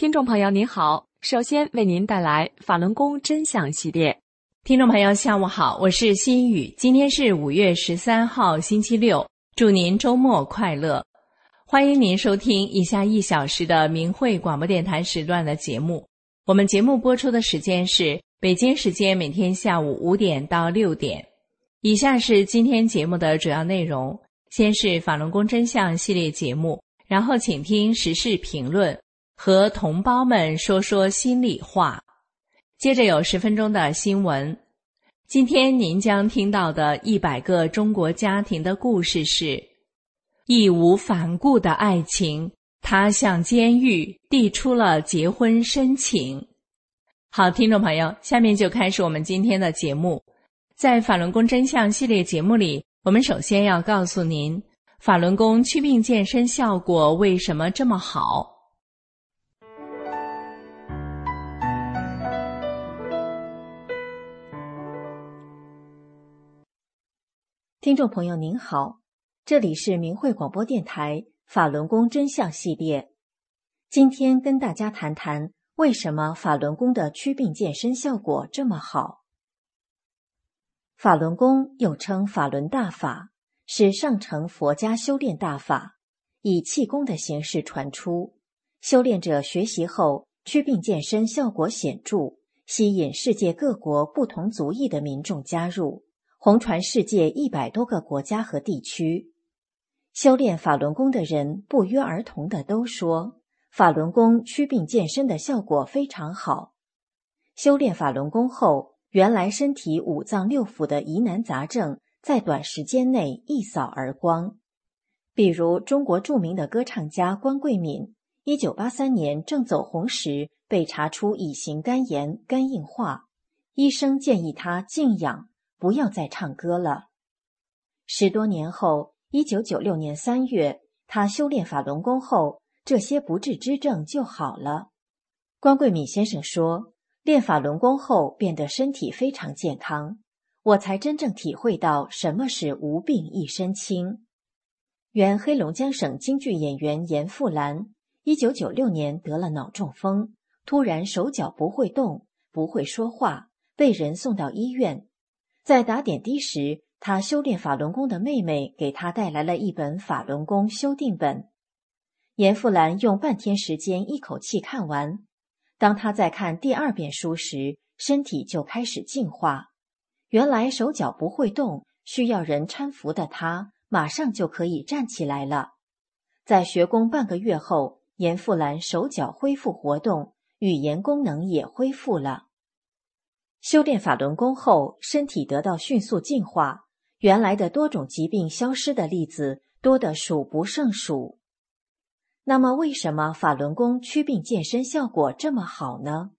听众朋友您好，首先为您带来法轮功真相系列。听众朋友下午好，我是心雨，今天是五月十三号星期六，祝您周末快乐。欢迎您收听以下一小时的明慧广播电台时段的节目。我们节目播出的时间是北京时间每天下午五点到六点。以下是今天节目的主要内容：先是法轮功真相系列节目，然后请听时事评论。和同胞们说说心里话。接着有十分钟的新闻。今天您将听到的一百个中国家庭的故事是：义无反顾的爱情，他向监狱递出了结婚申请。好，听众朋友，下面就开始我们今天的节目。在法轮功真相系列节目里，我们首先要告诉您，法轮功祛病健身效果为什么这么好。听众朋友您好，这里是明慧广播电台法轮功真相系列。今天跟大家谈谈为什么法轮功的祛病健身效果这么好。法轮功又称法轮大法，是上乘佛家修炼大法，以气功的形式传出。修炼者学习后，祛病健身效果显著，吸引世界各国不同族裔的民众加入。红传世界一百多个国家和地区，修炼法轮功的人不约而同的都说，法轮功祛病健身的效果非常好。修炼法轮功后，原来身体五脏六腑的疑难杂症在短时间内一扫而光。比如，中国著名的歌唱家关桂敏，一九八三年正走红时被查出乙型肝炎、肝硬化，医生建议他静养。不要再唱歌了。十多年后，一九九六年三月，他修炼法轮功后，这些不治之症就好了。关桂敏先生说：“练法轮功后，变得身体非常健康，我才真正体会到什么是无病一身轻。”原黑龙江省京剧演员严复兰，一九九六年得了脑中风，突然手脚不会动，不会说话，被人送到医院。在打点滴时，他修炼法轮功的妹妹给他带来了一本法轮功修订本。严复兰用半天时间一口气看完。当他在看第二遍书时，身体就开始进化。原来手脚不会动，需要人搀扶的他，马上就可以站起来了。在学功半个月后，严复兰手脚恢复活动，语言功能也恢复了。修炼法轮功后，身体得到迅速净化，原来的多种疾病消失的例子多得数不胜数。那么，为什么法轮功祛病健身效果这么好呢？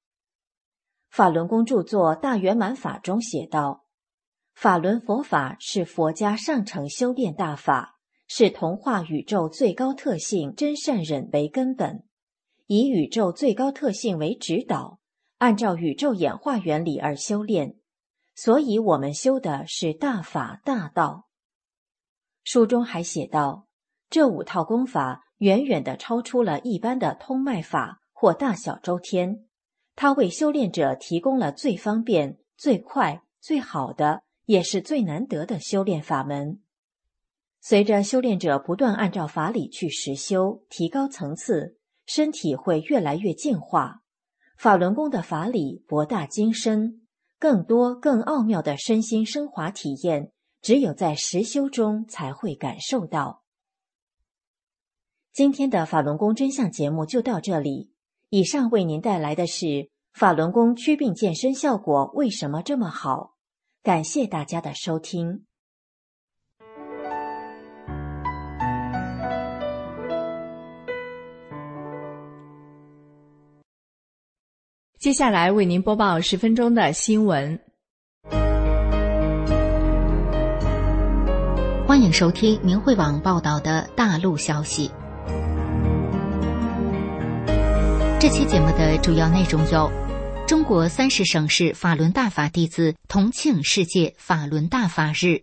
法轮功著作《大圆满法》中写道：“法轮佛法是佛家上乘修炼大法，是同化宇宙最高特性真善忍为根本，以宇宙最高特性为指导。”按照宇宙演化原理而修炼，所以我们修的是大法大道。书中还写道，这五套功法远远的超出了一般的通脉法或大小周天，它为修炼者提供了最方便、最快、最好的，也是最难得的修炼法门。随着修炼者不断按照法理去实修，提高层次，身体会越来越进化。法轮功的法理博大精深，更多更奥妙的身心升华体验，只有在实修中才会感受到。今天的法轮功真相节目就到这里。以上为您带来的是法轮功祛病健身效果为什么这么好？感谢大家的收听。接下来为您播报十分钟的新闻。欢迎收听明慧网报道的大陆消息。这期节目的主要内容有：中国三十省市法轮大法弟子同庆世界法轮大法日；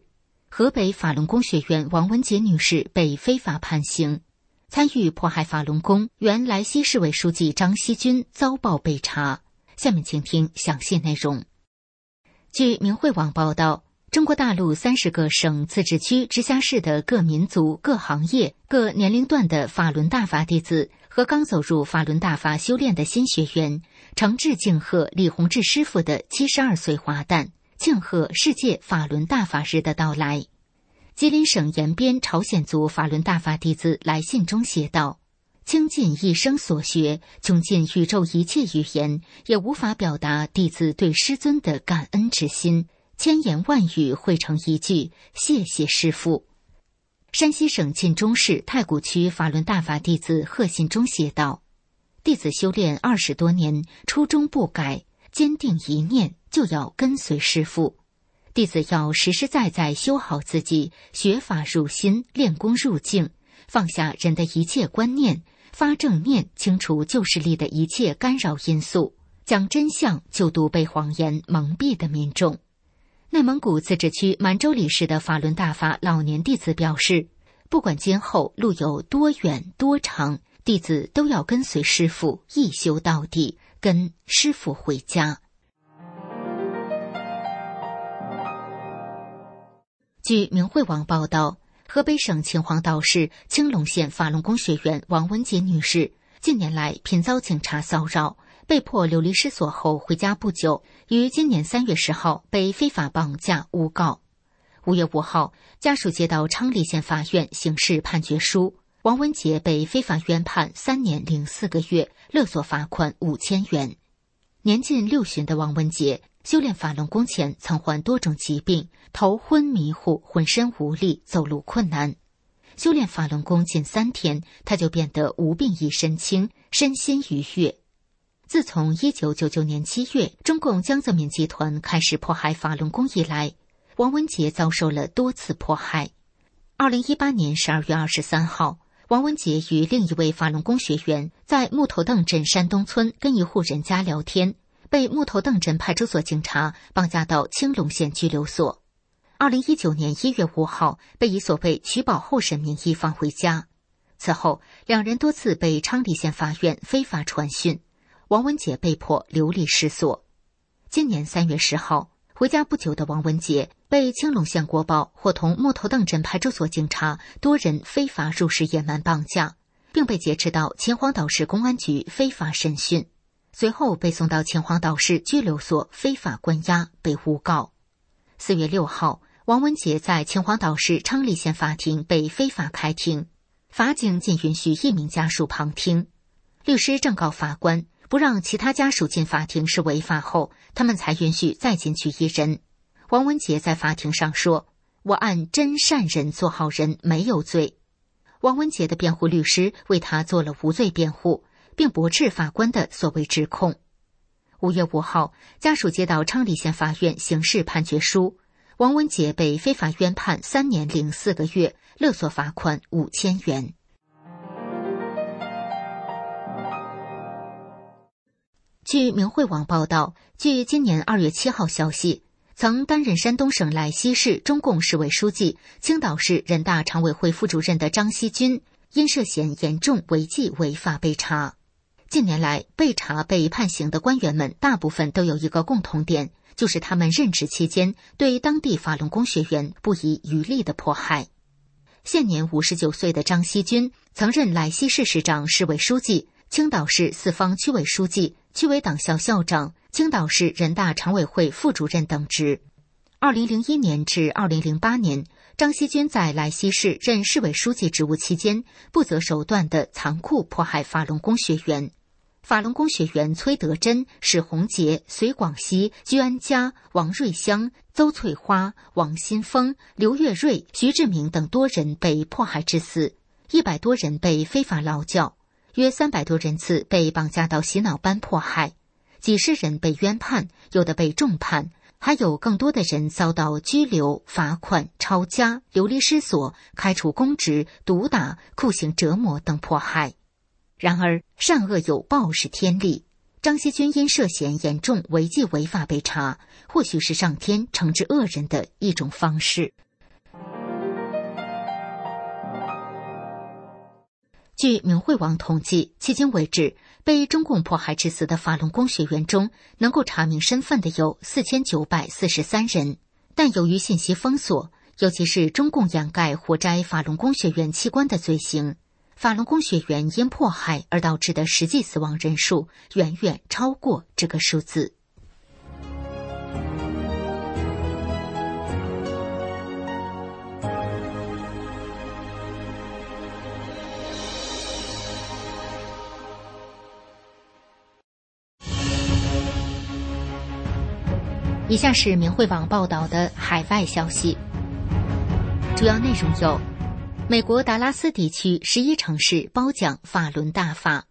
河北法轮功学院王文杰女士被非法判刑；参与迫害法轮功原莱西市委书记张锡军遭报被查。下面请听详细内容。据明慧网报道，中国大陆三十个省、自治区、直辖市的各民族、各行业、各年龄段的法轮大法弟子和刚走入法轮大法修炼的新学员，诚挚敬贺李洪志师傅的七十二岁华诞，庆贺世界法轮大法日的到来。吉林省延边朝鲜族法轮大法弟子来信中写道。倾尽一生所学，穷尽宇宙一切语言，也无法表达弟子对师尊的感恩之心。千言万语汇成一句：谢谢师父。山西省晋中市太谷区法轮大法弟子贺信中写道：“弟子修炼二十多年，初衷不改，坚定一念，就要跟随师父。弟子要实实在在修好自己，学法入心，练功入境，放下人的一切观念。”发正念，清除旧势力的一切干扰因素，讲真相，救度被谎言蒙蔽的民众。内蒙古自治区满洲里市的法轮大法老年弟子表示，不管今后路有多远多长，弟子都要跟随师傅一修到底，跟师傅回家。据明慧网报道。河北省秦皇岛市青龙县法轮功学员王文杰女士近年来频遭警察骚扰，被迫流离失所后回家不久，于今年三月十号被非法绑架诬告。五月五号，家属接到昌黎县法院刑事判决书，王文杰被非法院判三年零四个月，勒索罚款五千元。年近六旬的王文杰。修炼法轮功前曾患多种疾病，头昏迷糊，浑身无力，走路困难。修炼法轮功近三天，他就变得无病一身轻，身心愉悦。自从一九九九年七月中共江泽民集团开始迫害法轮功以来，王文杰遭受了多次迫害。二零一八年十二月二十三号，王文杰与另一位法轮功学员在木头凳镇山东村跟一户人家聊天。被木头邓镇派出所警察绑架到青龙县拘留所。二零一九年一月五号，被以所谓取保候审名义放回家。此后，两人多次被昌黎县法院非法传讯，王文杰被迫流离失所。今年三月十号，回家不久的王文杰被青龙县国保伙同木头邓镇派出所警察多人非法入室野蛮绑架，并被劫持到秦皇岛市公安局非法审讯。随后被送到秦皇岛市拘留所非法关押，被诬告。四月六号，王文杰在秦皇岛市昌黎县法庭被非法开庭，法警仅允许一名家属旁听。律师正告法官，不让其他家属进法庭是违法后，他们才允许再进去一人。王文杰在法庭上说：“我按真善人做好人，没有罪。”王文杰的辩护律师为他做了无罪辩护。并驳斥法官的所谓指控。五月五号，家属接到昌黎县法院刑事判决书，王文杰被非法冤判三年零四个月，勒索罚款五千元。据明慧网报道，据今年二月七号消息，曾担任山东省莱西市中共市委书记、青岛市人大常委会副主任的张希军，因涉嫌严重违纪违法被查。近年来，被查被判刑的官员们，大部分都有一个共同点，就是他们任职期间对当地法轮功学员不遗余力的迫害。现年五十九岁的张锡军，曾任莱西市市长、市委书记、青岛市四方区委书记、区委党校校长、青岛市人大常委会副主任等职。二零零一年至二零零八年，张锡军在莱西市任市委书记职务期间，不择手段的残酷迫害法轮功学员。法轮功学员崔德珍、史洪杰、隋广西、居安佳、王瑞香、邹翠花、王新峰、刘月瑞、徐志明等多人被迫害致死，一百多人被非法劳教，约三百多人次被绑架到洗脑班迫害，几十人被冤判，有的被重判，还有更多的人遭到拘留、罚款、抄家、流离失所、开除公职、毒打、酷刑折磨等迫害。然而，善恶有报是天理。张锡军因涉嫌严重违纪违法被查，或许是上天惩治恶人的一种方式。据明慧网统计，迄今为止，被中共迫害致死的法轮功学员中，能够查明身份的有四千九百四十三人。但由于信息封锁，尤其是中共掩盖活摘法轮功学员器官的罪行。法轮功学员因迫害而导致的实际死亡人数远远超过这个数字。以下是明慧网报道的海外消息，主要内容有。美国达拉斯地区十一城市褒奖法轮大法，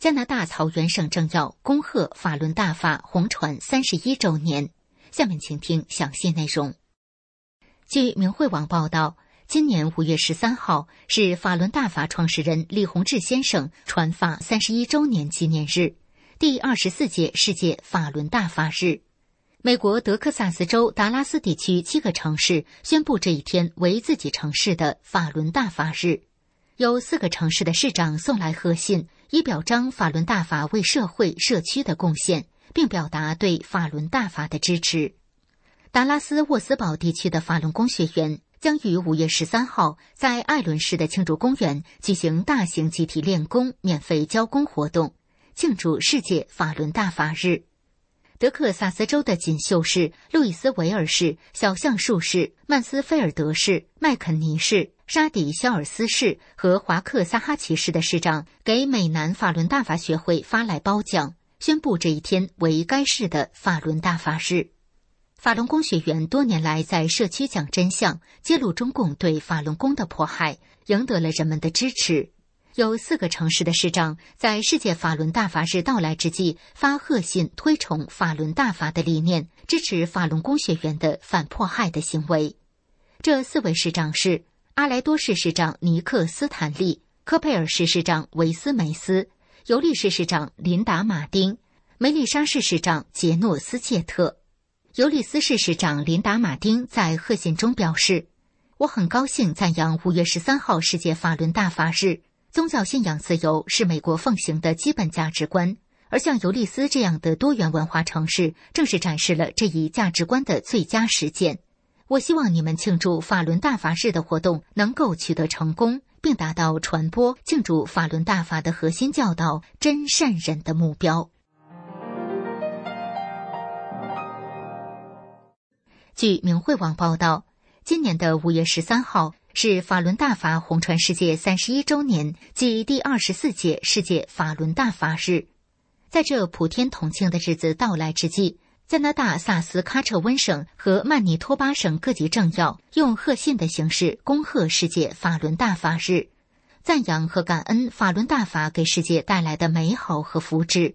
加拿大草原省政要恭贺法轮大法红传三十一周年。下面请听详细内容。据明慧网报道，今年五月十三号是法轮大法创始人李洪志先生传法三十一周年纪念日，第二十四届世界法轮大法日。美国德克萨斯州达拉斯地区七个城市宣布这一天为自己城市的法轮大法日，有四个城市的市长送来贺信，以表彰法轮大法为社会社区的贡献，并表达对法轮大法的支持。达拉斯沃斯堡地区的法轮功学员将于五月十三号在艾伦市的庆祝公园举行大型集体练功、免费交功活动，庆祝世界法轮大法日。德克萨斯州的锦绣市、路易斯维尔市、小橡树市、曼斯菲尔德市、麦肯尼市、沙迪肖尔斯市和华克萨哈奇市的市长给美南法轮大法学会发来褒奖，宣布这一天为该市的法轮大法日。法轮功学员多年来在社区讲真相、揭露中共对法轮功的迫害，赢得了人们的支持。有四个城市的市长在世界法轮大法日到来之际发贺信，推崇法轮大法的理念，支持法轮功学员的反迫害的行为。这四位市长是阿莱多市市长尼克斯坦利、科佩尔市市长维斯梅斯、尤利市市长琳达马丁、梅丽莎市市长杰诺斯切特。尤利斯市市长琳达马丁在贺信中表示：“我很高兴赞扬五月十三号世界法轮大法日。”宗教信仰自由是美国奉行的基本价值观，而像尤利斯这样的多元文化城市，正是展示了这一价值观的最佳实践。我希望你们庆祝法轮大法日的活动能够取得成功，并达到传播庆祝法轮大法的核心教导——真善忍的目标。据明慧网报道，今年的五月十三号。是法轮大法红传世界三十一周年暨第二十四届世界法轮大法日，在这普天同庆的日子到来之际，加拿大萨斯喀彻温省和曼尼托巴省各级政要用贺信的形式恭贺世界法轮大法日，赞扬和感恩法轮大法给世界带来的美好和福祉。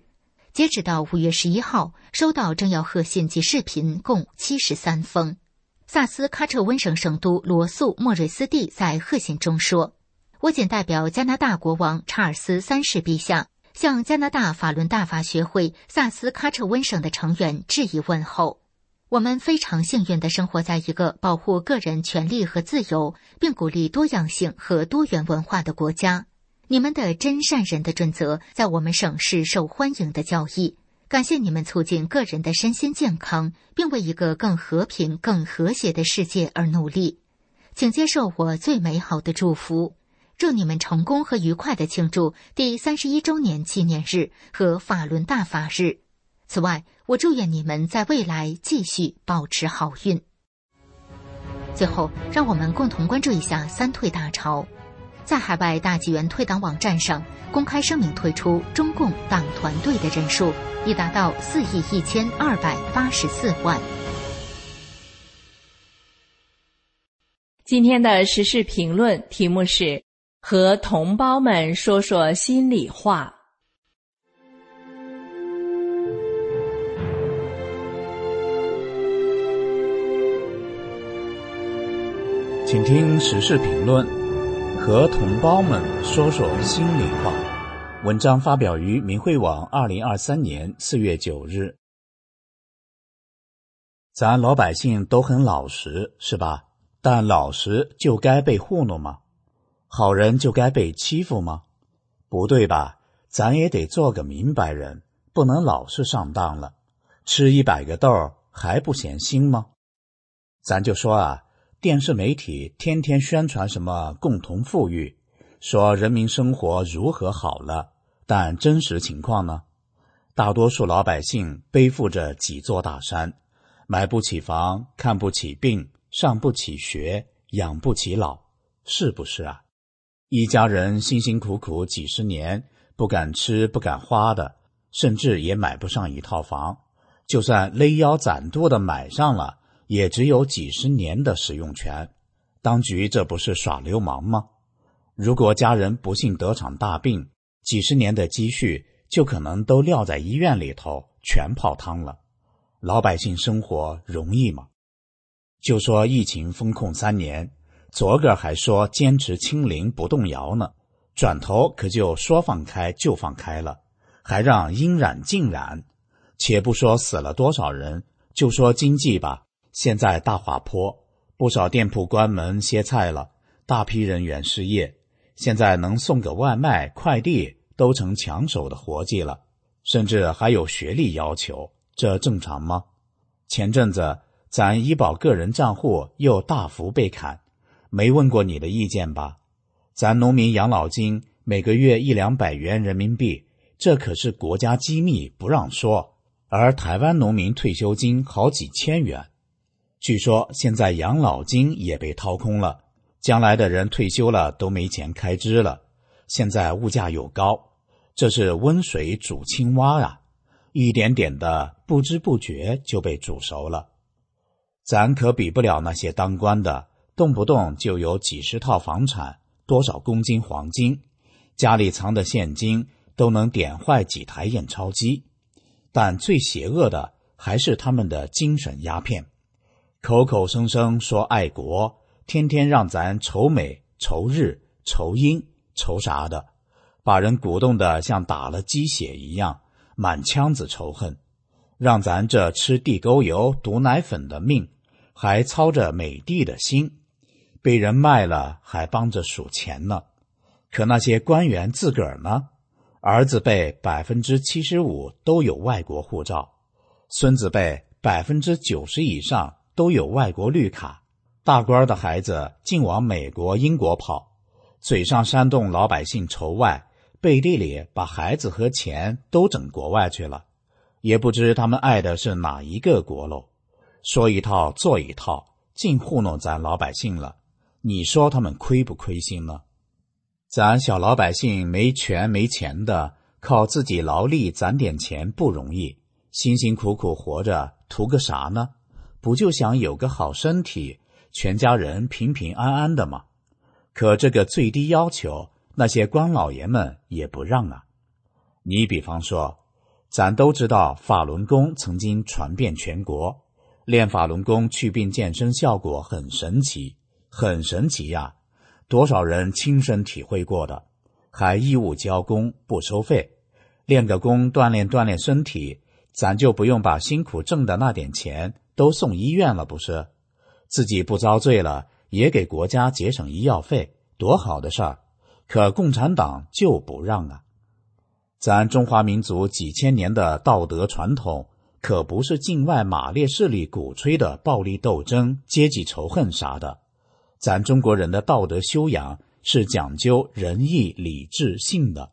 截止到五月十一号，收到政要贺信及视频共七十三封。萨斯喀彻温省省都罗素莫瑞斯蒂在贺信中说：“我谨代表加拿大国王查尔斯三世陛下，向加拿大法轮大法学会萨斯喀彻温省的成员致以问候。我们非常幸运地生活在一个保护个人权利和自由，并鼓励多样性和多元文化的国家。你们的真善人的准则，在我们省是受欢迎的教义。”感谢你们促进个人的身心健康，并为一个更和平、更和谐的世界而努力，请接受我最美好的祝福。祝你们成功和愉快的庆祝第三十一周年纪念日和法轮大法日。此外，我祝愿你们在未来继续保持好运。最后，让我们共同关注一下三退大潮。在海外大纪元退党网站上公开声明，退出中共党团队的人数已达到四亿一千二百八十四万。今天的时事评论题目是。和同胞们说说心里话。请听时事评论。和同胞们说说心里话。文章发表于明慧网，二零二三年四月九日。咱老百姓都很老实，是吧？但老实就该被糊弄吗？好人就该被欺负吗？不对吧？咱也得做个明白人，不能老是上当了。吃一百个豆还不嫌腥吗？咱就说啊，电视媒体天天宣传什么共同富裕，说人民生活如何好了，但真实情况呢？大多数老百姓背负着几座大山，买不起房，看不起病，上不起学，养不起老，是不是啊？一家人辛辛苦苦几十年，不敢吃不敢花的，甚至也买不上一套房。就算勒腰攒肚的买上了，也只有几十年的使用权。当局这不是耍流氓吗？如果家人不幸得场大病，几十年的积蓄就可能都撂在医院里头，全泡汤了。老百姓生活容易吗？就说疫情封控三年。昨个还说坚持清零不动摇呢，转头可就说放开就放开了，还让应染尽染。且不说死了多少人，就说经济吧，现在大滑坡，不少店铺关门歇菜了，大批人员失业。现在能送个外卖、快递都成抢手的活计了，甚至还有学历要求，这正常吗？前阵子咱医保个人账户又大幅被砍。没问过你的意见吧？咱农民养老金每个月一两百元人民币，这可是国家机密，不让说。而台湾农民退休金好几千元，据说现在养老金也被掏空了，将来的人退休了都没钱开支了。现在物价又高，这是温水煮青蛙啊！一点点的，不知不觉就被煮熟了。咱可比不了那些当官的。动不动就有几十套房产，多少公斤黄金，家里藏的现金都能点坏几台验钞机。但最邪恶的还是他们的精神鸦片，口口声声说爱国，天天让咱仇美、仇日、仇英、仇啥的，把人鼓动的像打了鸡血一样，满腔子仇恨，让咱这吃地沟油、毒奶粉的命，还操着美帝的心。被人卖了，还帮着数钱呢。可那些官员自个儿呢？儿子辈百分之七十五都有外国护照，孙子辈百分之九十以上都有外国绿卡。大官的孩子净往美国、英国跑，嘴上煽动老百姓仇外，背地里把孩子和钱都整国外去了。也不知他们爱的是哪一个国喽？说一套做一套，净糊弄咱老百姓了。你说他们亏不亏心呢？咱小老百姓没权没钱的，靠自己劳力攒点钱不容易，辛辛苦苦活着图个啥呢？不就想有个好身体，全家人平平安安的吗？可这个最低要求，那些官老爷们也不让啊。你比方说，咱都知道法轮功曾经传遍全国，练法轮功去病健身效果很神奇。很神奇呀，多少人亲身体会过的，还义务交功不收费，练个功锻炼锻炼身体，咱就不用把辛苦挣的那点钱都送医院了，不是？自己不遭罪了，也给国家节省医药费，多好的事儿！可共产党就不让啊！咱中华民族几千年的道德传统，可不是境外马列势力鼓吹的暴力斗争、阶级仇恨啥的。咱中国人的道德修养是讲究仁义礼智信的，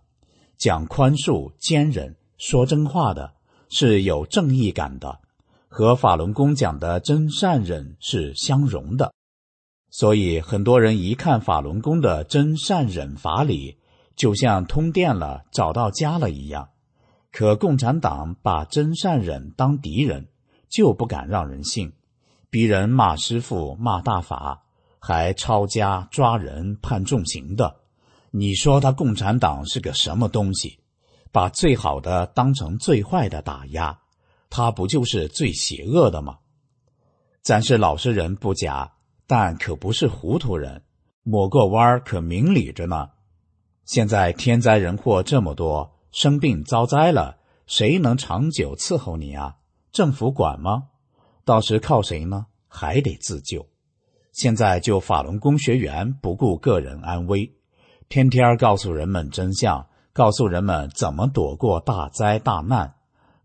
讲宽恕坚忍说真话的，是有正义感的，和法轮功讲的真善忍是相融的。所以很多人一看法轮功的真善忍法理，就像通电了、找到家了一样。可共产党把真善忍当敌人，就不敢让人信，逼人骂师傅、骂大法，还抄家、抓人、判重刑的。你说他共产党是个什么东西？把最好的当成最坏的打压，他不就是最邪恶的吗？咱是老实人不假。但可不是糊涂人，抹个弯儿可明理着呢。现在天灾人祸这么多，生病遭灾了，谁能长久伺候你啊？政府管吗？到时靠谁呢？还得自救。现在就法轮功学员不顾个人安危，天天告诉人们真相，告诉人们怎么躲过大灾大难。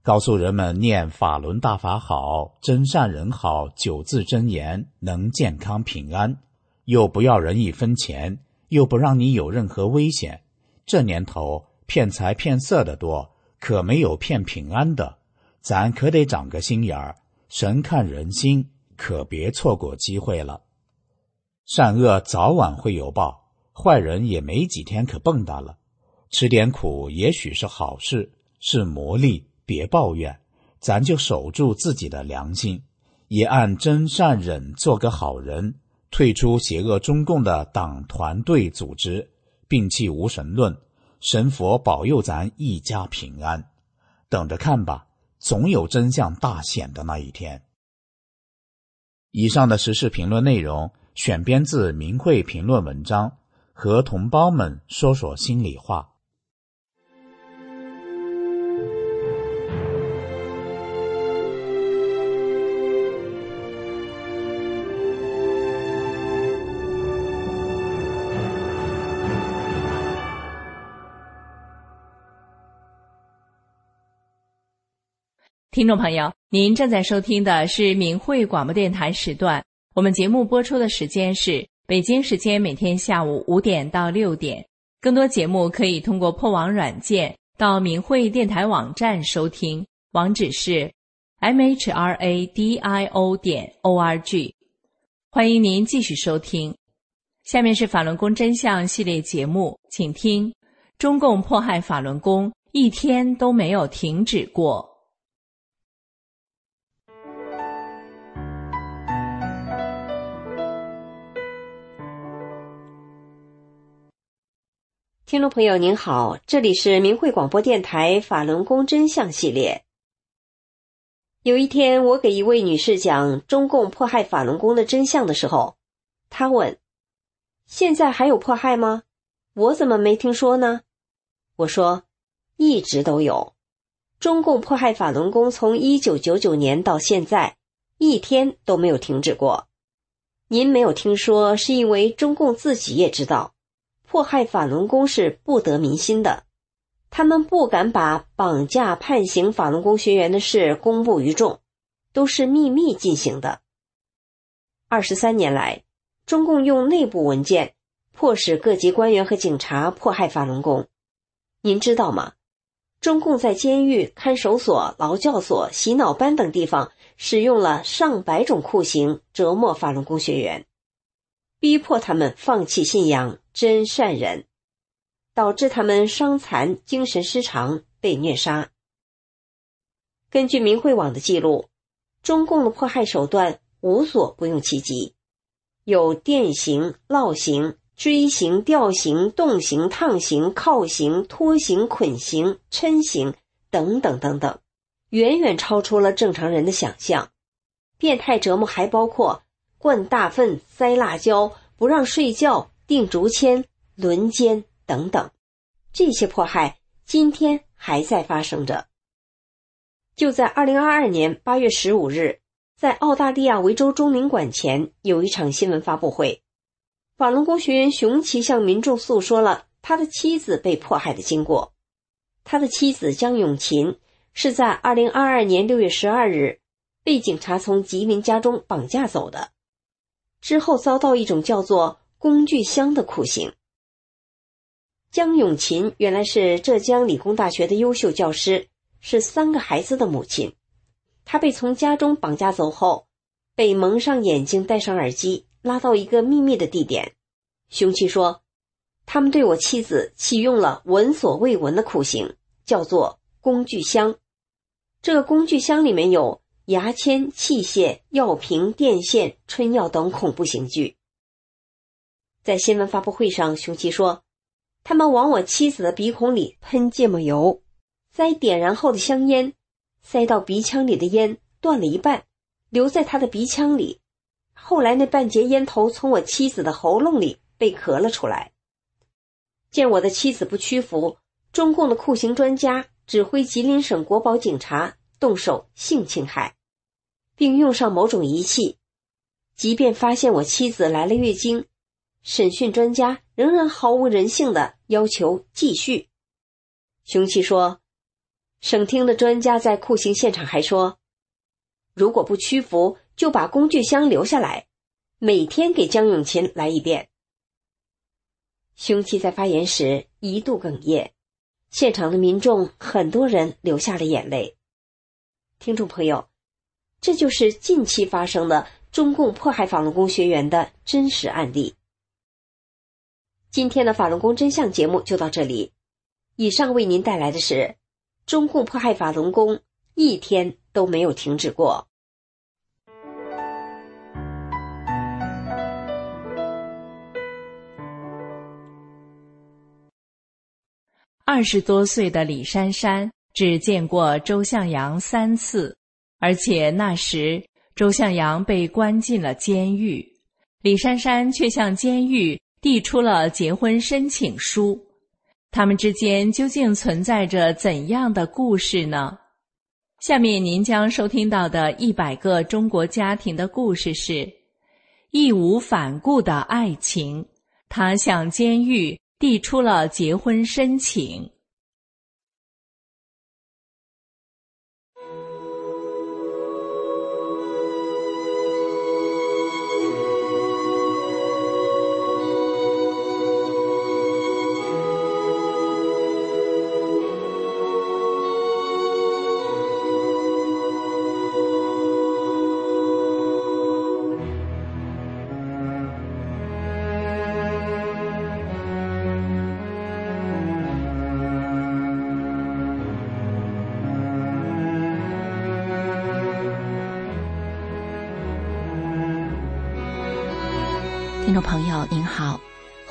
告诉人们念法轮大法好，真善人好，九字真言能健康平安，又不要人一分钱，又不让你有任何危险。这年头骗财骗色的多，可没有骗平安的。咱可得长个心眼儿，神看人心，可别错过机会了。善恶早晚会有报，坏人也没几天可蹦跶了。吃点苦也许是好事，是磨砺。别抱怨，咱就守住自己的良心，也按真善忍做个好人，退出邪恶中共的党团队组织，摒弃无神论，神佛保佑咱一家平安。等着看吧，总有真相大显的那一天。以上的时事评论内容选编自明慧评论文章，和同胞们说说心里话。听众朋友，您正在收听的是明慧广播电台时段。我们节目播出的时间是北京时间每天下午五点到六点。更多节目可以通过破网软件到明慧电台网站收听，网址是 m h r a d i o 点 o r g。欢迎您继续收听。下面是法轮功真相系列节目，请听：中共迫害法轮功一天都没有停止过。听众朋友您好，这里是明慧广播电台法轮功真相系列。有一天，我给一位女士讲中共迫害法轮功的真相的时候，她问：“现在还有迫害吗？我怎么没听说呢？”我说：“一直都有，中共迫害法轮功从一九九九年到现在，一天都没有停止过。您没有听说，是因为中共自己也知道。”迫害法轮功是不得民心的，他们不敢把绑架判刑法轮功学员的事公布于众，都是秘密进行的。二十三年来，中共用内部文件迫使各级官员和警察迫害法轮功。您知道吗？中共在监狱、看守所、劳教所、洗脑班等地方使用了上百种酷刑折磨法轮功学员。逼迫他们放弃信仰真善忍，导致他们伤残、精神失常、被虐杀。根据明慧网的记录，中共的迫害手段无所不用其极，有电刑、烙刑、锥刑、吊刑、冻刑、烫刑、铐刑、拖刑、捆刑、抻刑等等等等，远远超出了正常人的想象。变态折磨还包括。灌大粪、塞辣椒、不让睡觉、钉竹签、轮奸等等，这些迫害今天还在发生着。就在二零二二年八月十五日，在澳大利亚维州中领馆前有一场新闻发布会，法轮功学员熊奇向民众诉说了他的妻子被迫害的经过。他的妻子江永琴是在二零二二年六月十二日被警察从吉林家中绑架走的。之后遭到一种叫做“工具箱”的酷刑，江永琴原来是浙江理工大学的优秀教师，是三个孩子的母亲。她被从家中绑架走后，被蒙上眼睛、戴上耳机，拉到一个秘密的地点。凶器说，他们对我妻子启用了闻所未闻的酷刑，叫做工具箱。这个工具箱里面有牙签、器械、药瓶、电线、春药等恐怖刑具。在新闻发布会上，熊奇说。他们往我妻子的鼻孔里喷芥末油，塞点燃后的香烟，塞到鼻腔里的烟断了一半，留在他的鼻腔里。后来那半截烟头从我妻子的喉咙里被咳了出来。见我的妻子不屈服，中共的酷刑专家指挥吉林省国保警察动手性侵害，并用上某种仪器，即便发现我妻子来了月经。审讯专家仍然毫无人性的要求继续。凶器说，省厅的专家在酷刑现场还说，如果不屈服，就把工具箱留下来，每天给江永琴来一遍。凶器在发言时一度哽咽，现场的民众很多人流下了眼泪。听众朋友，这就是近期发生的中共迫害法轮功学员的真实案例。今天的法轮功真相节目就到这里。以上为您带来的是中共迫害法轮功一天都没有停止过。二十多岁的李珊珊只见过周向阳三次，而且那时周向阳被关进了监狱，李珊珊却向监狱。递出了结婚申请书，他们之间究竟存在着怎样的故事呢？下面您将收听到的一百个中国家庭的故事是：义无反顾的爱情，他向监狱递出了结婚申请。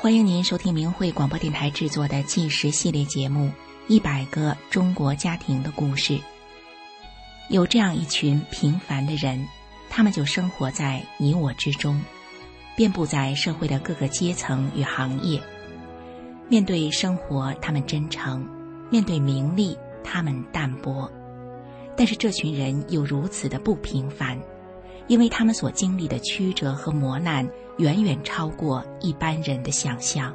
欢迎您收听明慧广播电台制作的纪实系列节目《一百个中国家庭的故事》。有这样一群平凡的人，他们就生活在你我之中，遍布在社会的各个阶层与行业。面对生活，他们真诚；面对名利，他们淡泊。但是这群人又如此的不平凡。因为他们所经历的曲折和磨难，远远超过一般人的想象。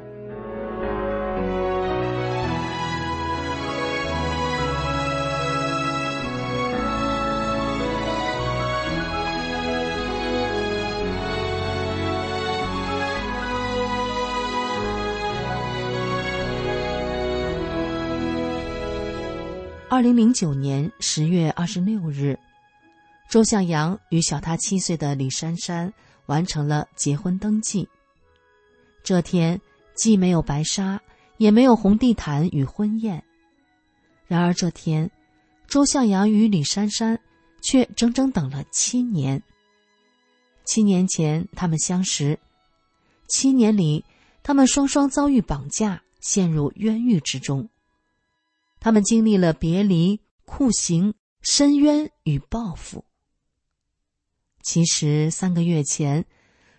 二零零九年十月二十六日。周向阳与小他七岁的李珊珊完成了结婚登记。这天既没有白纱，也没有红地毯与婚宴。然而这天，周向阳与李珊珊却整整等了七年。七年前他们相识，七年里他们双双遭遇绑架，陷入冤狱之中。他们经历了别离、酷刑、深渊与报复。其实三个月前，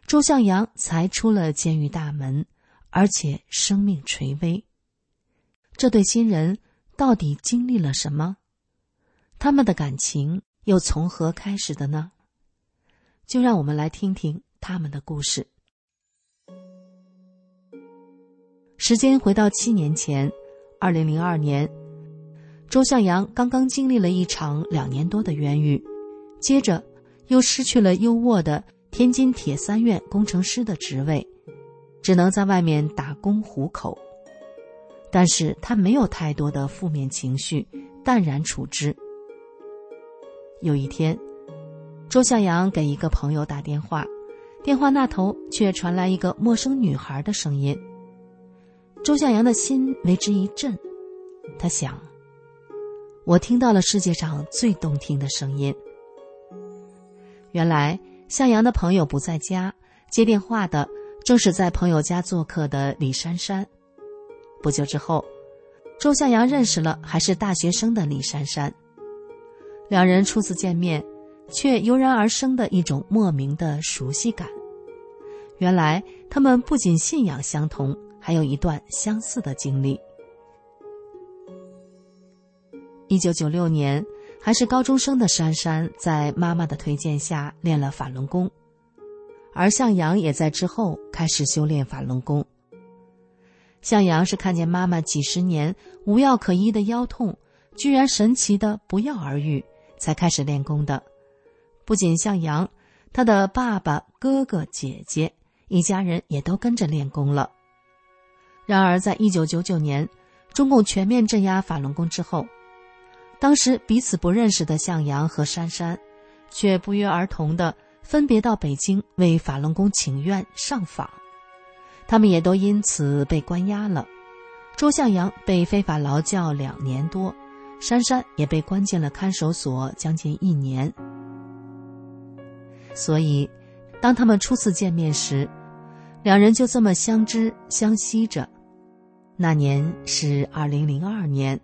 周向阳才出了监狱大门，而且生命垂危。这对新人到底经历了什么？他们的感情又从何开始的呢？就让我们来听听他们的故事。时间回到七年前，二零零二年，周向阳刚刚经历了一场两年多的冤狱，接着。又失去了优渥的天津铁三院工程师的职位，只能在外面打工糊口。但是他没有太多的负面情绪，淡然处之。有一天，周向阳给一个朋友打电话，电话那头却传来一个陌生女孩的声音。周向阳的心为之一震，他想：我听到了世界上最动听的声音。原来向阳的朋友不在家，接电话的正是在朋友家做客的李珊珊。不久之后，周向阳认识了还是大学生的李珊珊。两人初次见面，却油然而生的一种莫名的熟悉感。原来他们不仅信仰相同，还有一段相似的经历。一九九六年。还是高中生的珊珊，在妈妈的推荐下练了法轮功，而向阳也在之后开始修炼法轮功。向阳是看见妈妈几十年无药可医的腰痛，居然神奇的不药而愈，才开始练功的。不仅向阳，他的爸爸、哥哥、姐姐一家人也都跟着练功了。然而，在一九九九年，中共全面镇压法轮功之后。当时彼此不认识的向阳和珊珊，却不约而同的分别到北京为法轮功请愿上访，他们也都因此被关押了。周向阳被非法劳教两年多，珊珊也被关进了看守所将近一年。所以，当他们初次见面时，两人就这么相知相惜着。那年是二零零二年。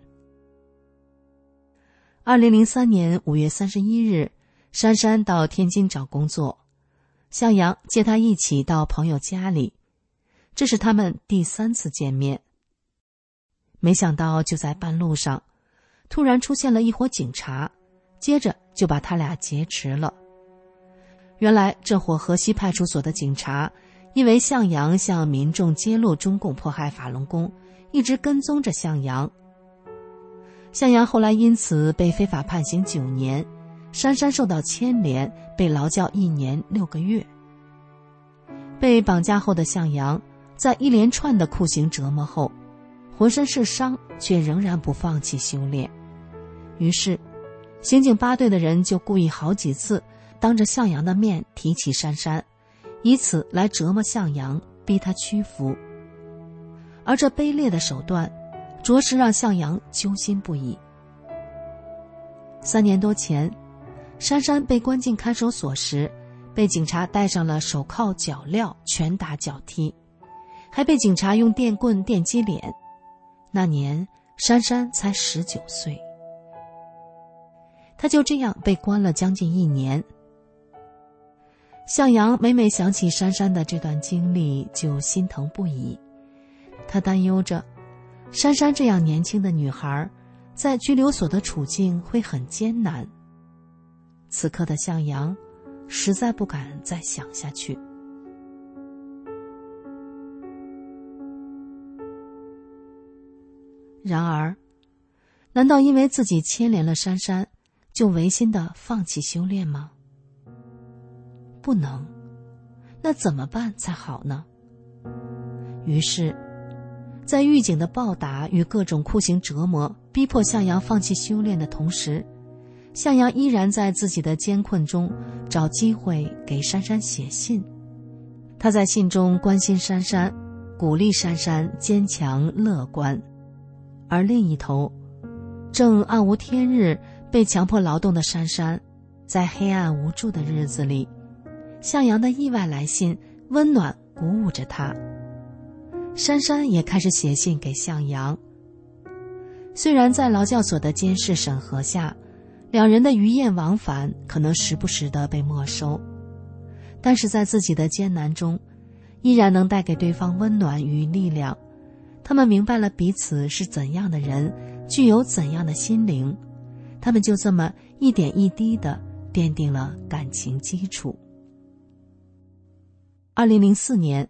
二零零三年五月三十一日，珊珊到天津找工作，向阳接她一起到朋友家里，这是他们第三次见面。没想到就在半路上，突然出现了一伙警察，接着就把他俩劫持了。原来这伙河西派出所的警察，因为向阳向民众揭露中共迫害法轮功，一直跟踪着向阳。向阳后来因此被非法判刑九年，珊珊受到牵连，被劳教一年六个月。被绑架后的向阳，在一连串的酷刑折磨后，浑身是伤，却仍然不放弃修炼。于是，刑警八队的人就故意好几次当着向阳的面提起珊珊，以此来折磨向阳，逼他屈服。而这卑劣的手段。着实让向阳揪心不已。三年多前，珊珊被关进看守所时，被警察戴上了手铐脚镣，拳打脚踢，还被警察用电棍电击脸。那年，珊珊才十九岁。他就这样被关了将近一年。向阳每每想起珊珊的这段经历，就心疼不已。他担忧着。珊珊这样年轻的女孩，在拘留所的处境会很艰难。此刻的向阳，实在不敢再想下去。然而，难道因为自己牵连了珊珊，就违心的放弃修炼吗？不能，那怎么办才好呢？于是。在狱警的暴打与各种酷刑折磨逼迫向阳放弃修炼的同时，向阳依然在自己的艰困中找机会给珊珊写信。他在信中关心珊珊，鼓励珊珊坚强乐观。而另一头，正暗无天日被强迫劳动的珊珊，在黑暗无助的日子里，向阳的意外来信温暖鼓舞着他。珊珊也开始写信给向阳。虽然在劳教所的监视审核下，两人的鱼雁往返可能时不时的被没收，但是在自己的艰难中，依然能带给对方温暖与力量。他们明白了彼此是怎样的人，具有怎样的心灵，他们就这么一点一滴的奠定了感情基础。二零零四年。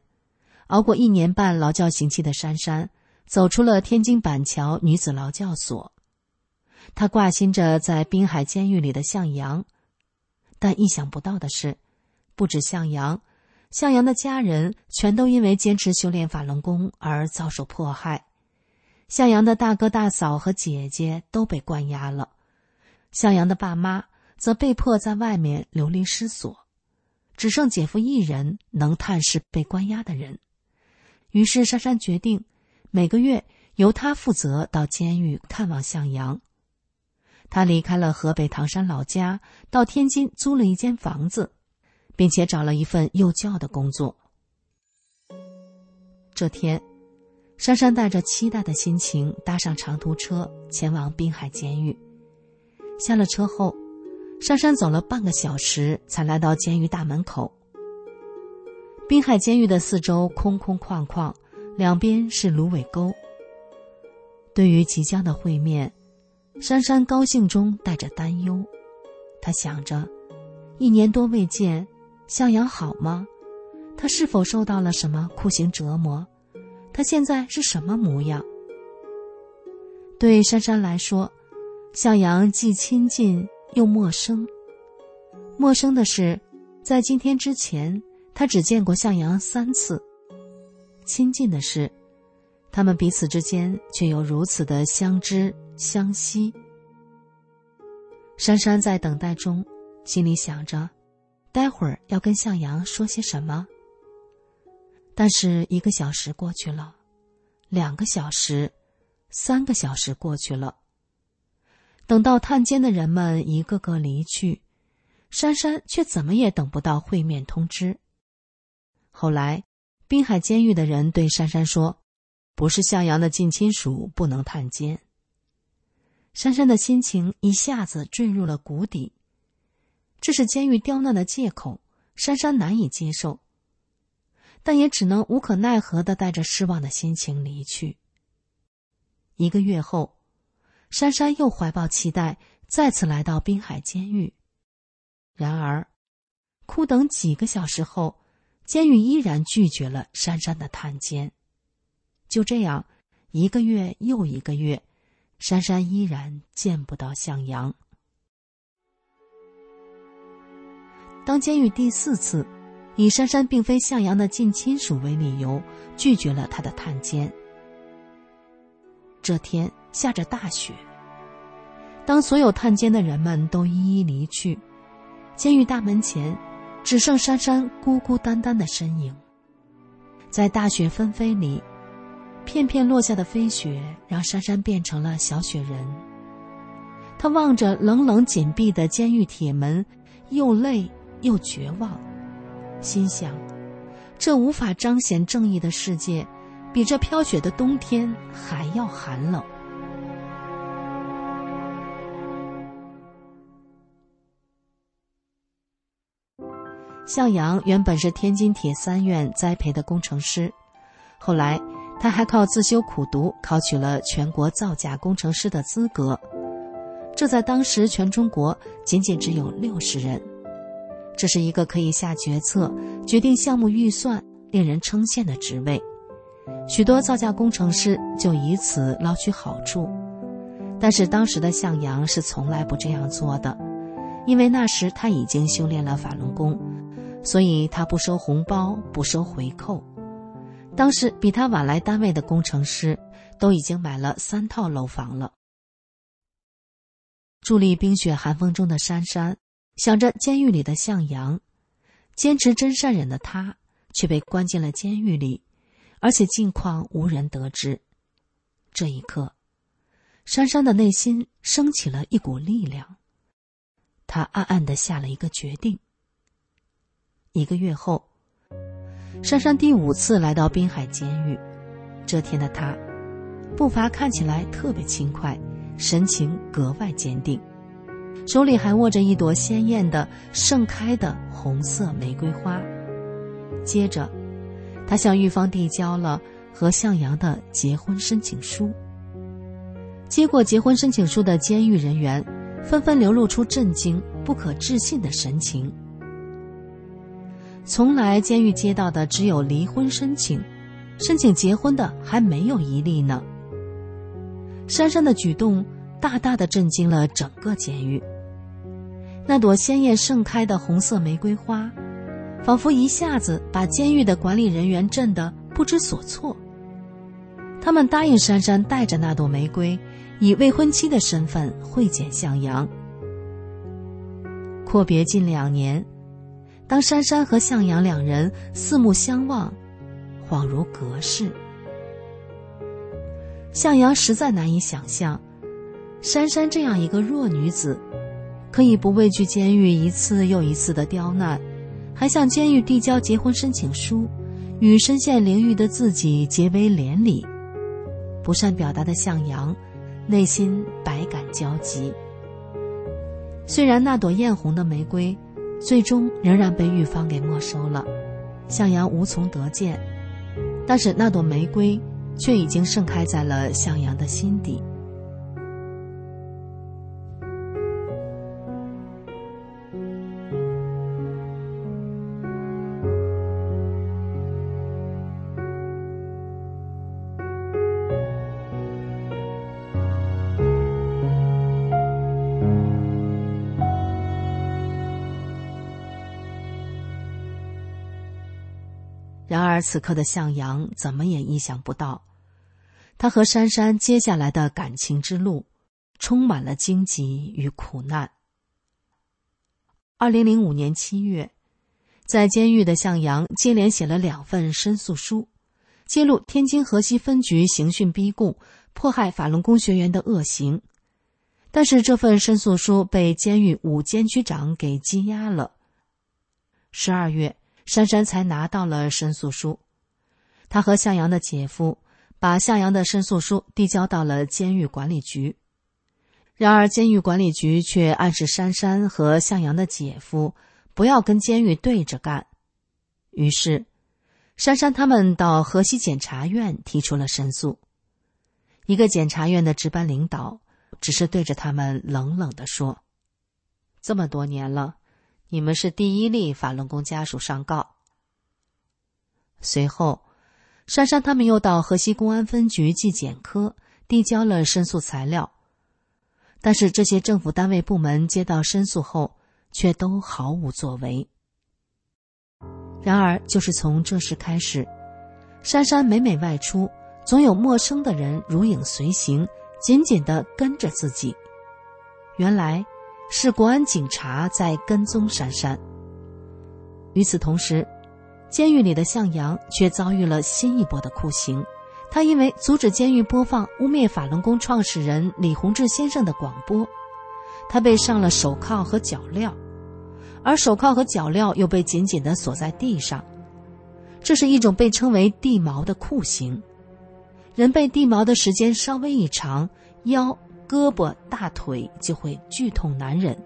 熬过一年半劳教刑期的珊珊，走出了天津板桥女子劳教所。她挂心着在滨海监狱里的向阳，但意想不到的是，不止向阳，向阳的家人全都因为坚持修炼法轮功而遭受迫害。向阳的大哥大嫂和姐姐都被关押了，向阳的爸妈则被迫在外面流离失所，只剩姐夫一人能探视被关押的人。于是珊珊决定，每个月由他负责到监狱看望向阳。他离开了河北唐山老家，到天津租了一间房子，并且找了一份幼教的工作。这天。珊珊带着期待的心情搭上长途车，前往滨海监狱。下了车后，珊珊走了半个小时才来到监狱大门口。滨海监狱的四周空空旷旷，两边是芦苇沟。对于即将的会面，珊珊高兴中带着担忧。她想着，一年多未见，向阳好吗？他是否受到了什么酷刑折磨？他现在是什么模样？对珊珊来说，向阳既亲近又陌生。陌生的是，在今天之前，他只见过向阳三次；亲近的是，他们彼此之间却又如此的相知相惜。珊珊在等待中，心里想着，待会儿要跟向阳说些什么。但是一个小时过去了，两个小时，三个小时过去了。等到探监的人们一个个离去，珊珊却怎么也等不到会面通知。后来，滨海监狱的人对珊珊说：“不是向阳的近亲属，不能探监。”珊珊的心情一下子坠入了谷底。这是监狱刁难的借口，珊珊难以接受。但也只能无可奈何的带着失望的心情离去。一个月后，珊珊又怀抱期待，再次来到滨海监狱。然而，苦等几个小时后，监狱依然拒绝了珊珊的探监。就这样，一个月又一个月，珊珊依然见不到向阳。当监狱第四次。以珊珊并非向阳的近亲属为理由，拒绝了他的探监。这天下着大雪。当所有探监的人们都一一离去，监狱大门前只剩珊珊孤孤单单的身影。在大雪纷飞里，片片落下的飞雪让珊珊变成了小雪人。他望着冷冷紧闭的监狱铁门，又累又绝望。心想，这无法彰显正义的世界，比这飘雪的冬天还要寒冷。向阳原本是天津铁三院栽培的工程师，后来他还靠自修苦读考取了全国造价工程师的资格，这在当时全中国仅仅只有六十人。这是一个可以下决策、决定项目预算、令人称羡的职位，许多造价工程师就以此捞取好处。但是当时的向阳是从来不这样做的，因为那时他已经修炼了法轮功，所以他不收红包，不收回扣。当时比他晚来单位的工程师都已经买了三套楼房了。伫立冰雪寒风中的珊珊。想着监狱里的向阳，坚持真善忍的他却被关进了监狱里，而且近况无人得知。这一刻，珊珊的内心升起了一股力量。他暗暗的下了一个决定。一个月后，珊珊第五次来到滨海监狱。这天的她，步伐看起来特别轻快，神情格外坚定。手里还握着一朵鲜艳的、盛开的红色玫瑰花。接着，他向狱方递交了和向阳的结婚申请书。接过结婚申请书的监狱人员，纷纷流露出震惊、不可置信的神情。从来监狱接到的只有离婚申请，申请结婚的还没有一例呢。珊珊的举动大大的震惊了整个监狱。那朵鲜艳盛开的红色玫瑰花，仿佛一下子把监狱的管理人员震得不知所措。他们答应珊珊带着那朵玫瑰，以未婚妻的身份会见向阳。阔别近两年，当珊珊和向阳两人四目相望，恍如隔世。向阳实在难以想象，珊珊这样一个弱女子，可以不畏惧监狱一次又一次的刁难，还向监狱递交结婚申请书，与身陷囹圄的自己结为连理。不善表达的向阳，内心百感交集。虽然那朵艳红的玫瑰，最终仍然被玉芳给没收了，向阳无从得见，但是那朵玫瑰。却已经盛开在了向阳的心底。而，此刻的向阳怎么也意想不到，他和珊珊接下来的感情之路，充满了荆棘与苦难。二零零五年七月，在监狱的向阳接连写了两份申诉书，揭露天津河西分局刑讯逼供、迫害法轮功学员的恶行，但是这份申诉书被监狱五监区长给羁押了。十二月。珊珊才拿到了申诉书，他和向阳的姐夫把向阳的申诉书递交到了监狱管理局。然而，监狱管理局却暗示珊珊和向阳的姐夫不要跟监狱对着干。于是，珊珊他们到河西检察院提出了申诉。一个检察院的值班领导只是对着他们冷冷的说：“这么多年了。”你们是第一例法轮功家属上告。随后，珊珊他们又到河西公安分局纪检科递交了申诉材料，但是这些政府单位部门接到申诉后，却都毫无作为。然而，就是从这时开始，珊珊每每外出，总有陌生的人如影随形，紧紧的跟着自己。原来。是国安警察在跟踪珊珊。与此同时，监狱里的向阳却遭遇了新一波的酷刑。他因为阻止监狱播放污蔑法轮功创始人李洪志先生的广播，他被上了手铐和脚镣，而手铐和脚镣又被紧紧的锁在地上。这是一种被称为“地锚”的酷刑。人被地锚的时间稍微一长，腰。胳膊、大腿就会剧痛难忍，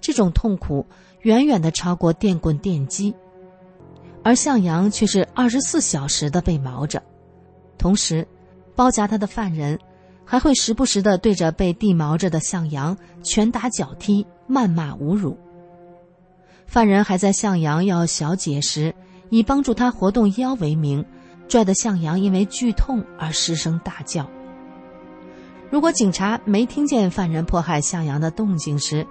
这种痛苦远远的超过电棍电击，而向阳却是二十四小时的被毛着，同时，包夹他的犯人还会时不时的对着被地毛着的向阳拳打脚踢、谩骂侮辱。犯人还在向阳要小解时，以帮助他活动腰为名，拽得向阳因为剧痛而失声大叫。如果警察没听见犯人迫害向阳的动静时，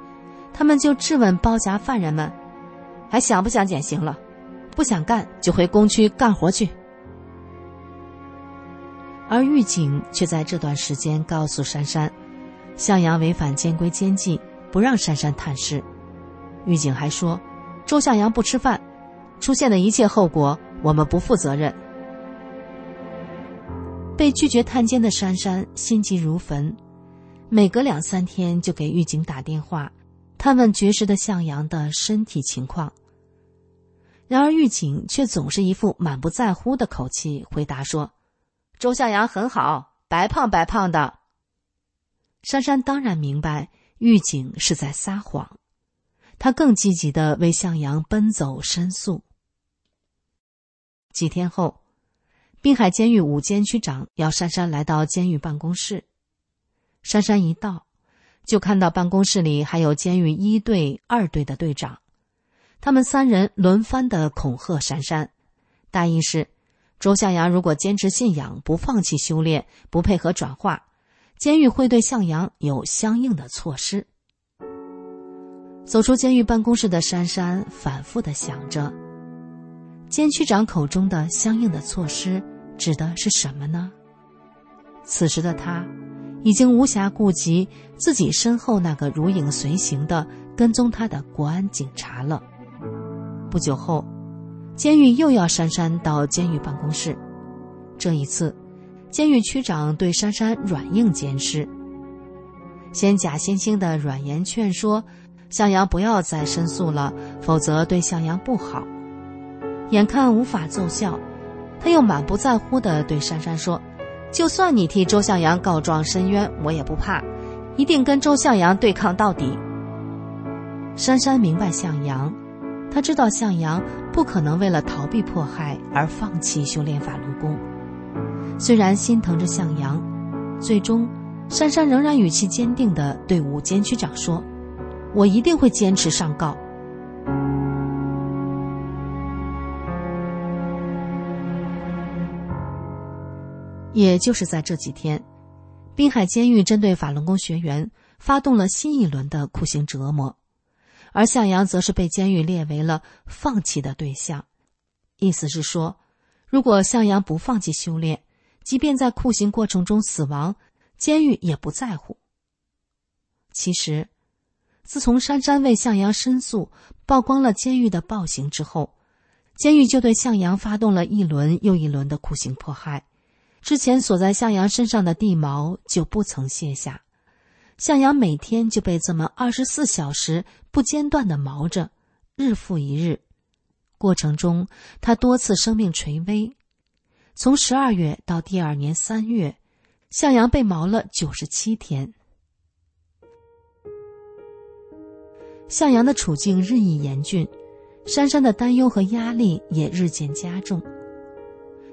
他们就质问包夹犯人们：“还想不想减刑了？不想干就回工区干活去。”而狱警却在这段时间告诉珊珊，向阳违反监规监禁，不让珊珊探视。狱警还说：“周向阳不吃饭，出现的一切后果我们不负责任。”被拒绝探监的珊珊心急如焚，每隔两三天就给狱警打电话，探问绝食的向阳的身体情况。然而狱警却总是一副满不在乎的口气回答说：“周向阳很好，白胖白胖的。”珊珊当然明白狱警是在撒谎，他更积极的为向阳奔走申诉。几天后。滨海监狱五监区长要珊珊来到监狱办公室，珊珊一到，就看到办公室里还有监狱一队、二队的队长，他们三人轮番的恐吓珊珊，大意是：周向阳如果坚持信仰，不放弃修炼，不配合转化，监狱会对向阳有相应的措施。走出监狱办公室的珊珊反复的想着，监区长口中的相应的措施。指的是什么呢？此时的他，已经无暇顾及自己身后那个如影随形的跟踪他的国安警察了。不久后，监狱又要珊珊到监狱办公室，这一次，监狱区长对珊珊软硬兼施，先假惺惺的软言劝说向阳不要再申诉了，否则对向阳不好。眼看无法奏效，他又满不在乎的对珊珊说。就算你替周向阳告状申冤，我也不怕，一定跟周向阳对抗到底。珊珊明白向阳，他知道向阳不可能为了逃避迫害而放弃修炼法轮功。虽然心疼着向阳，最终，珊珊仍然语气坚定地对武监区长说：“我一定会坚持上告。”也就是在这几天，滨海监狱针对法轮功学员发动了新一轮的酷刑折磨，而向阳则是被监狱列为了放弃的对象。意思是说，如果向阳不放弃修炼，即便在酷刑过程中死亡，监狱也不在乎。其实，自从珊珊为向阳申诉，曝光了监狱的暴行之后，监狱就对向阳发动了一轮又一轮的酷刑迫害。之前锁在向阳身上的地锚就不曾卸下，向阳每天就被这么二十四小时不间断的锚着，日复一日。过程中，他多次生命垂危。从十二月到第二年三月，向阳被锚了九十七天。向阳的处境日益严峻，珊珊的担忧和压力也日渐加重。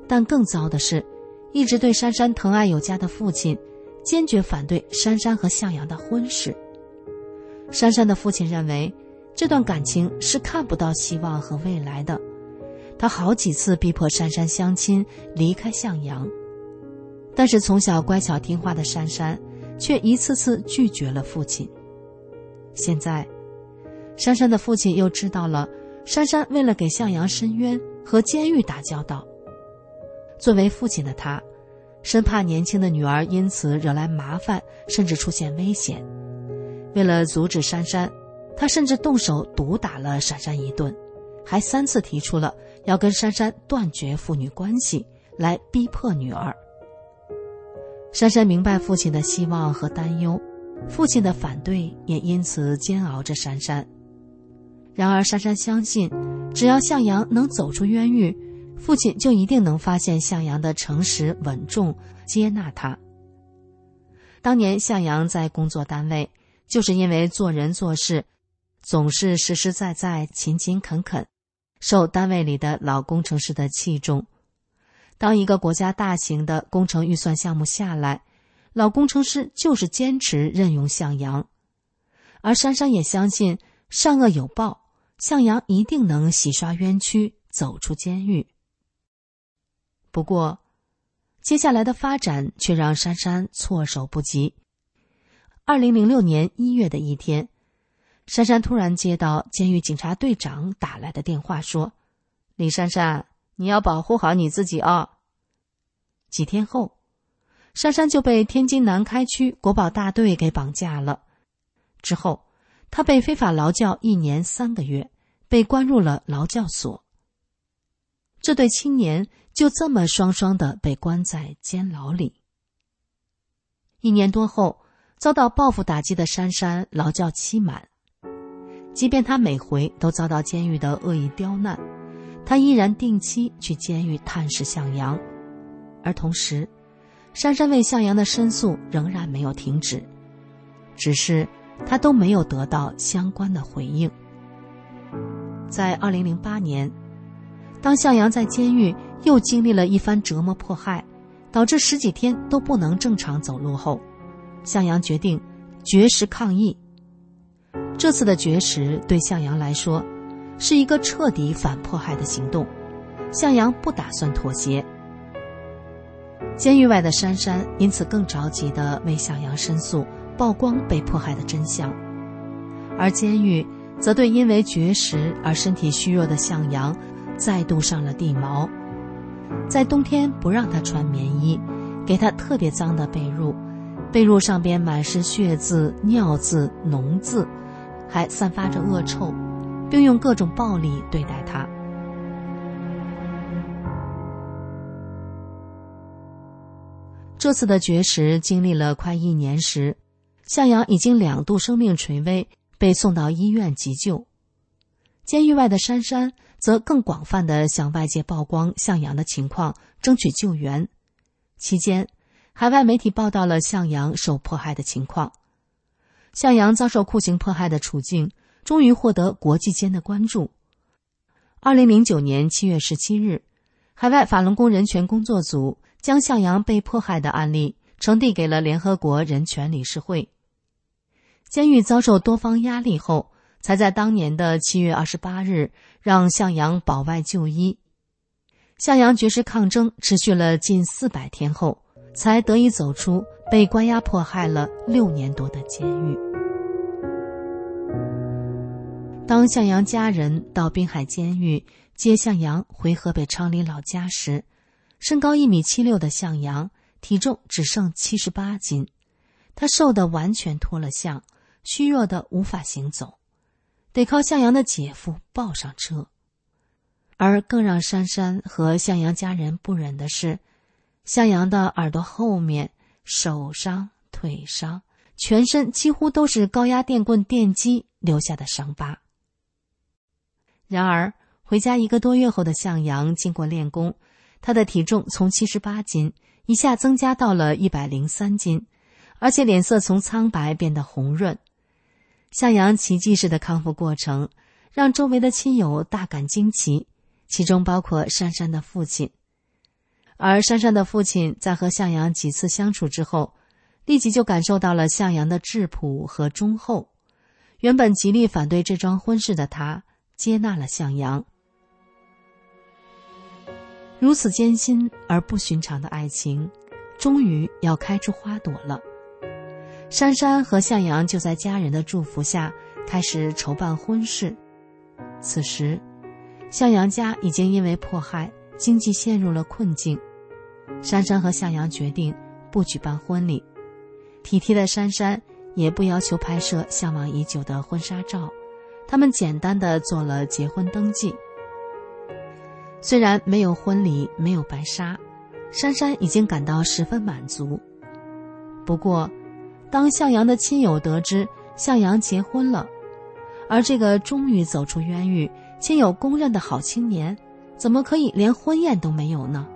但更糟的是。一直对珊珊疼爱有加的父亲，坚决反对珊珊和向阳的婚事。珊珊的父亲认为，这段感情是看不到希望和未来的。他好几次逼迫珊珊相亲，离开向阳。但是从小乖巧听话的珊珊，却一次次拒绝了父亲。现在，珊珊的父亲又知道了，珊珊为了给向阳申冤，和监狱打交道。作为父亲的他，生怕年轻的女儿因此惹来麻烦，甚至出现危险。为了阻止珊珊，他甚至动手毒打了珊珊一顿，还三次提出了要跟珊珊断绝父女关系，来逼迫女儿。珊珊明白父亲的希望和担忧，父亲的反对也因此煎熬着珊珊。然而，珊珊相信，只要向阳能走出冤狱。父亲就一定能发现向阳的诚实稳重，接纳他。当年向阳在工作单位，就是因为做人做事总是实实在在、勤勤恳恳，受单位里的老工程师的器重。当一个国家大型的工程预算项目下来，老工程师就是坚持任用向阳，而珊珊也相信善恶有报，向阳一定能洗刷冤屈，走出监狱。不过，接下来的发展却让珊珊措手不及。二零零六年一月的一天，珊珊突然接到监狱警察队长打来的电话，说：“李珊珊，你要保护好你自己哦！”几天后，珊珊就被天津南开区国保大队给绑架了。之后，她被非法劳教一年三个月，被关入了劳教所。这对青年。就这么双双的被关在监牢里。一年多后，遭到报复打击的珊珊劳教期满，即便她每回都遭到监狱的恶意刁难，她依然定期去监狱探视向阳，而同时，珊珊为向阳的申诉仍然没有停止，只是她都没有得到相关的回应。在二零零八年。当向阳在监狱又经历了一番折磨迫害，导致十几天都不能正常走路后，向阳决定绝食抗议。这次的绝食对向阳来说，是一个彻底反迫害的行动。向阳不打算妥协。监狱外的珊珊因此更着急地为向阳申诉，曝光被迫害的真相，而监狱则对因为绝食而身体虚弱的向阳。再度上了地锚，在冬天不让他穿棉衣，给他特别脏的被褥，被褥上边满是血渍、尿渍、脓渍，还散发着恶臭，并用各种暴力对待他。这次的绝食经历了快一年时，向阳已经两度生命垂危，被送到医院急救。监狱外的珊珊则更广泛的向外界曝光向阳的情况，争取救援。期间，海外媒体报道了向阳受迫害的情况。向阳遭受酷刑迫害的处境终于获得国际间的关注。二零零九年七月十七日，海外法轮功人权工作组。将向阳被迫害的案例呈递给了联合国人权理事会。监狱遭受多方压力后，才在当年的七月二十八日让向阳保外就医。向阳绝食抗争持续了近四百天后，才得以走出被关押迫害了六年多的监狱。当向阳家人到滨海监狱接向阳回河北昌黎老家时，身高一米七六的向阳，体重只剩七十八斤，他瘦得完全脱了相，虚弱的无法行走，得靠向阳的姐夫抱上车。而更让珊珊和向阳家人不忍的是，向阳的耳朵后面、手上、腿上，全身几乎都是高压电棍电击留下的伤疤。然而，回家一个多月后的向阳，经过练功。他的体重从七十八斤一下增加到了一百零三斤，而且脸色从苍白变得红润。向阳奇迹式的康复过程让周围的亲友大感惊奇，其中包括珊珊的父亲。而珊珊的父亲在和向阳几次相处之后，立即就感受到了向阳的质朴和忠厚。原本极力反对这桩婚事的他，接纳了向阳。如此艰辛而不寻常的爱情，终于要开出花朵了。珊珊和向阳就在家人的祝福下开始筹办婚事。此时，向阳家已经因为迫害，经济陷入了困境。珊珊和向阳决定不举办婚礼。体贴的珊珊也不要求拍摄向往已久的婚纱照，他们简单的做了结婚登记。虽然没有婚礼，没有白纱，珊珊已经感到十分满足。不过，当向阳的亲友得知向阳结婚了，而这个终于走出冤狱、亲友公认的好青年，怎么可以连婚宴都没有呢？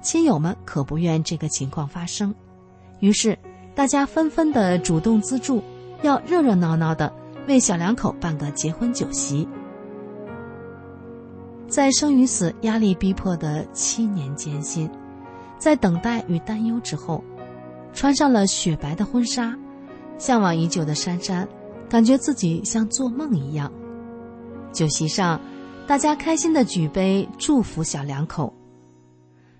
亲友们可不愿这个情况发生，于是大家纷纷的主动资助，要热热闹闹的为小两口办个结婚酒席。在生与死压力逼迫的七年艰辛，在等待与担忧之后，穿上了雪白的婚纱，向往已久的珊珊，感觉自己像做梦一样。酒席上，大家开心的举杯祝福小两口。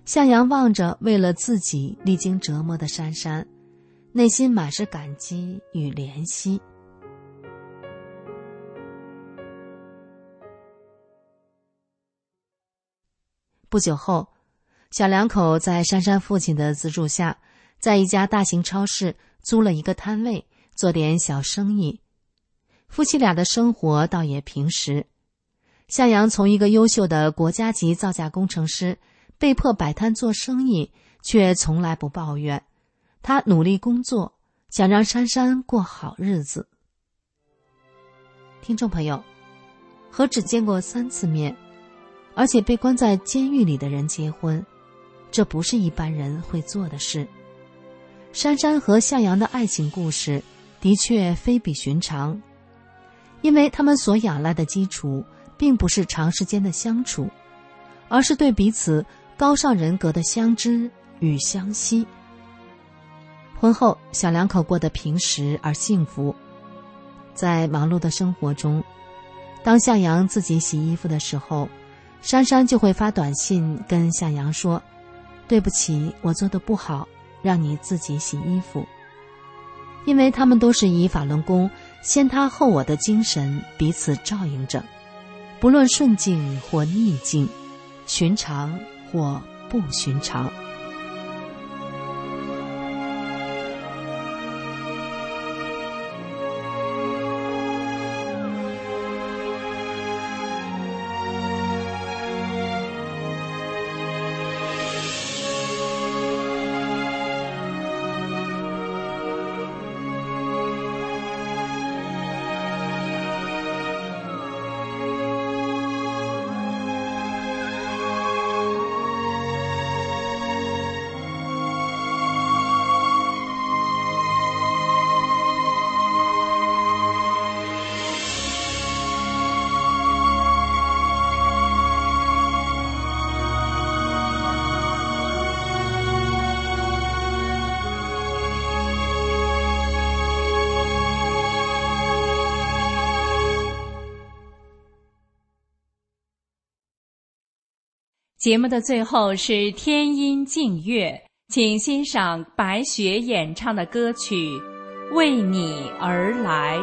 向阳望着为了自己历经折磨的珊珊，内心满是感激与怜惜。不久后，小两口在珊珊父亲的资助下，在一家大型超市租了一个摊位，做点小生意。夫妻俩的生活倒也平实。向阳从一个优秀的国家级造价工程师，被迫摆摊做生意，却从来不抱怨。他努力工作，想让珊珊过好日子。听众朋友，何止见过三次面？而且被关在监狱里的人结婚，这不是一般人会做的事。珊珊和向阳的爱情故事的确非比寻常，因为他们所仰赖的基础并不是长时间的相处，而是对彼此高尚人格的相知与相惜。婚后，小两口过得平实而幸福，在忙碌的生活中，当向阳自己洗衣服的时候。珊珊就会发短信跟向阳说：“对不起，我做的不好，让你自己洗衣服。”因为他们都是以法轮功先他后我的精神彼此照应着，不论顺境或逆境，寻常或不寻常。节目的最后是天音静月，请欣赏白雪演唱的歌曲《为你而来》。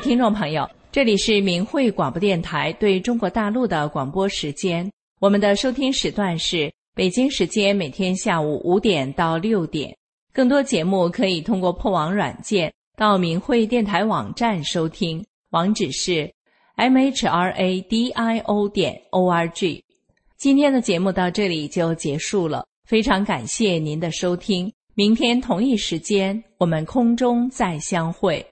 听众朋友，这里是明慧广播电台对中国大陆的广播时间。我们的收听时段是北京时间每天下午五点到六点。更多节目可以通过破网软件到明慧电台网站收听，网址是 m h r a d i o 点 o r g。今天的节目到这里就结束了，非常感谢您的收听。明天同一时间，我们空中再相会。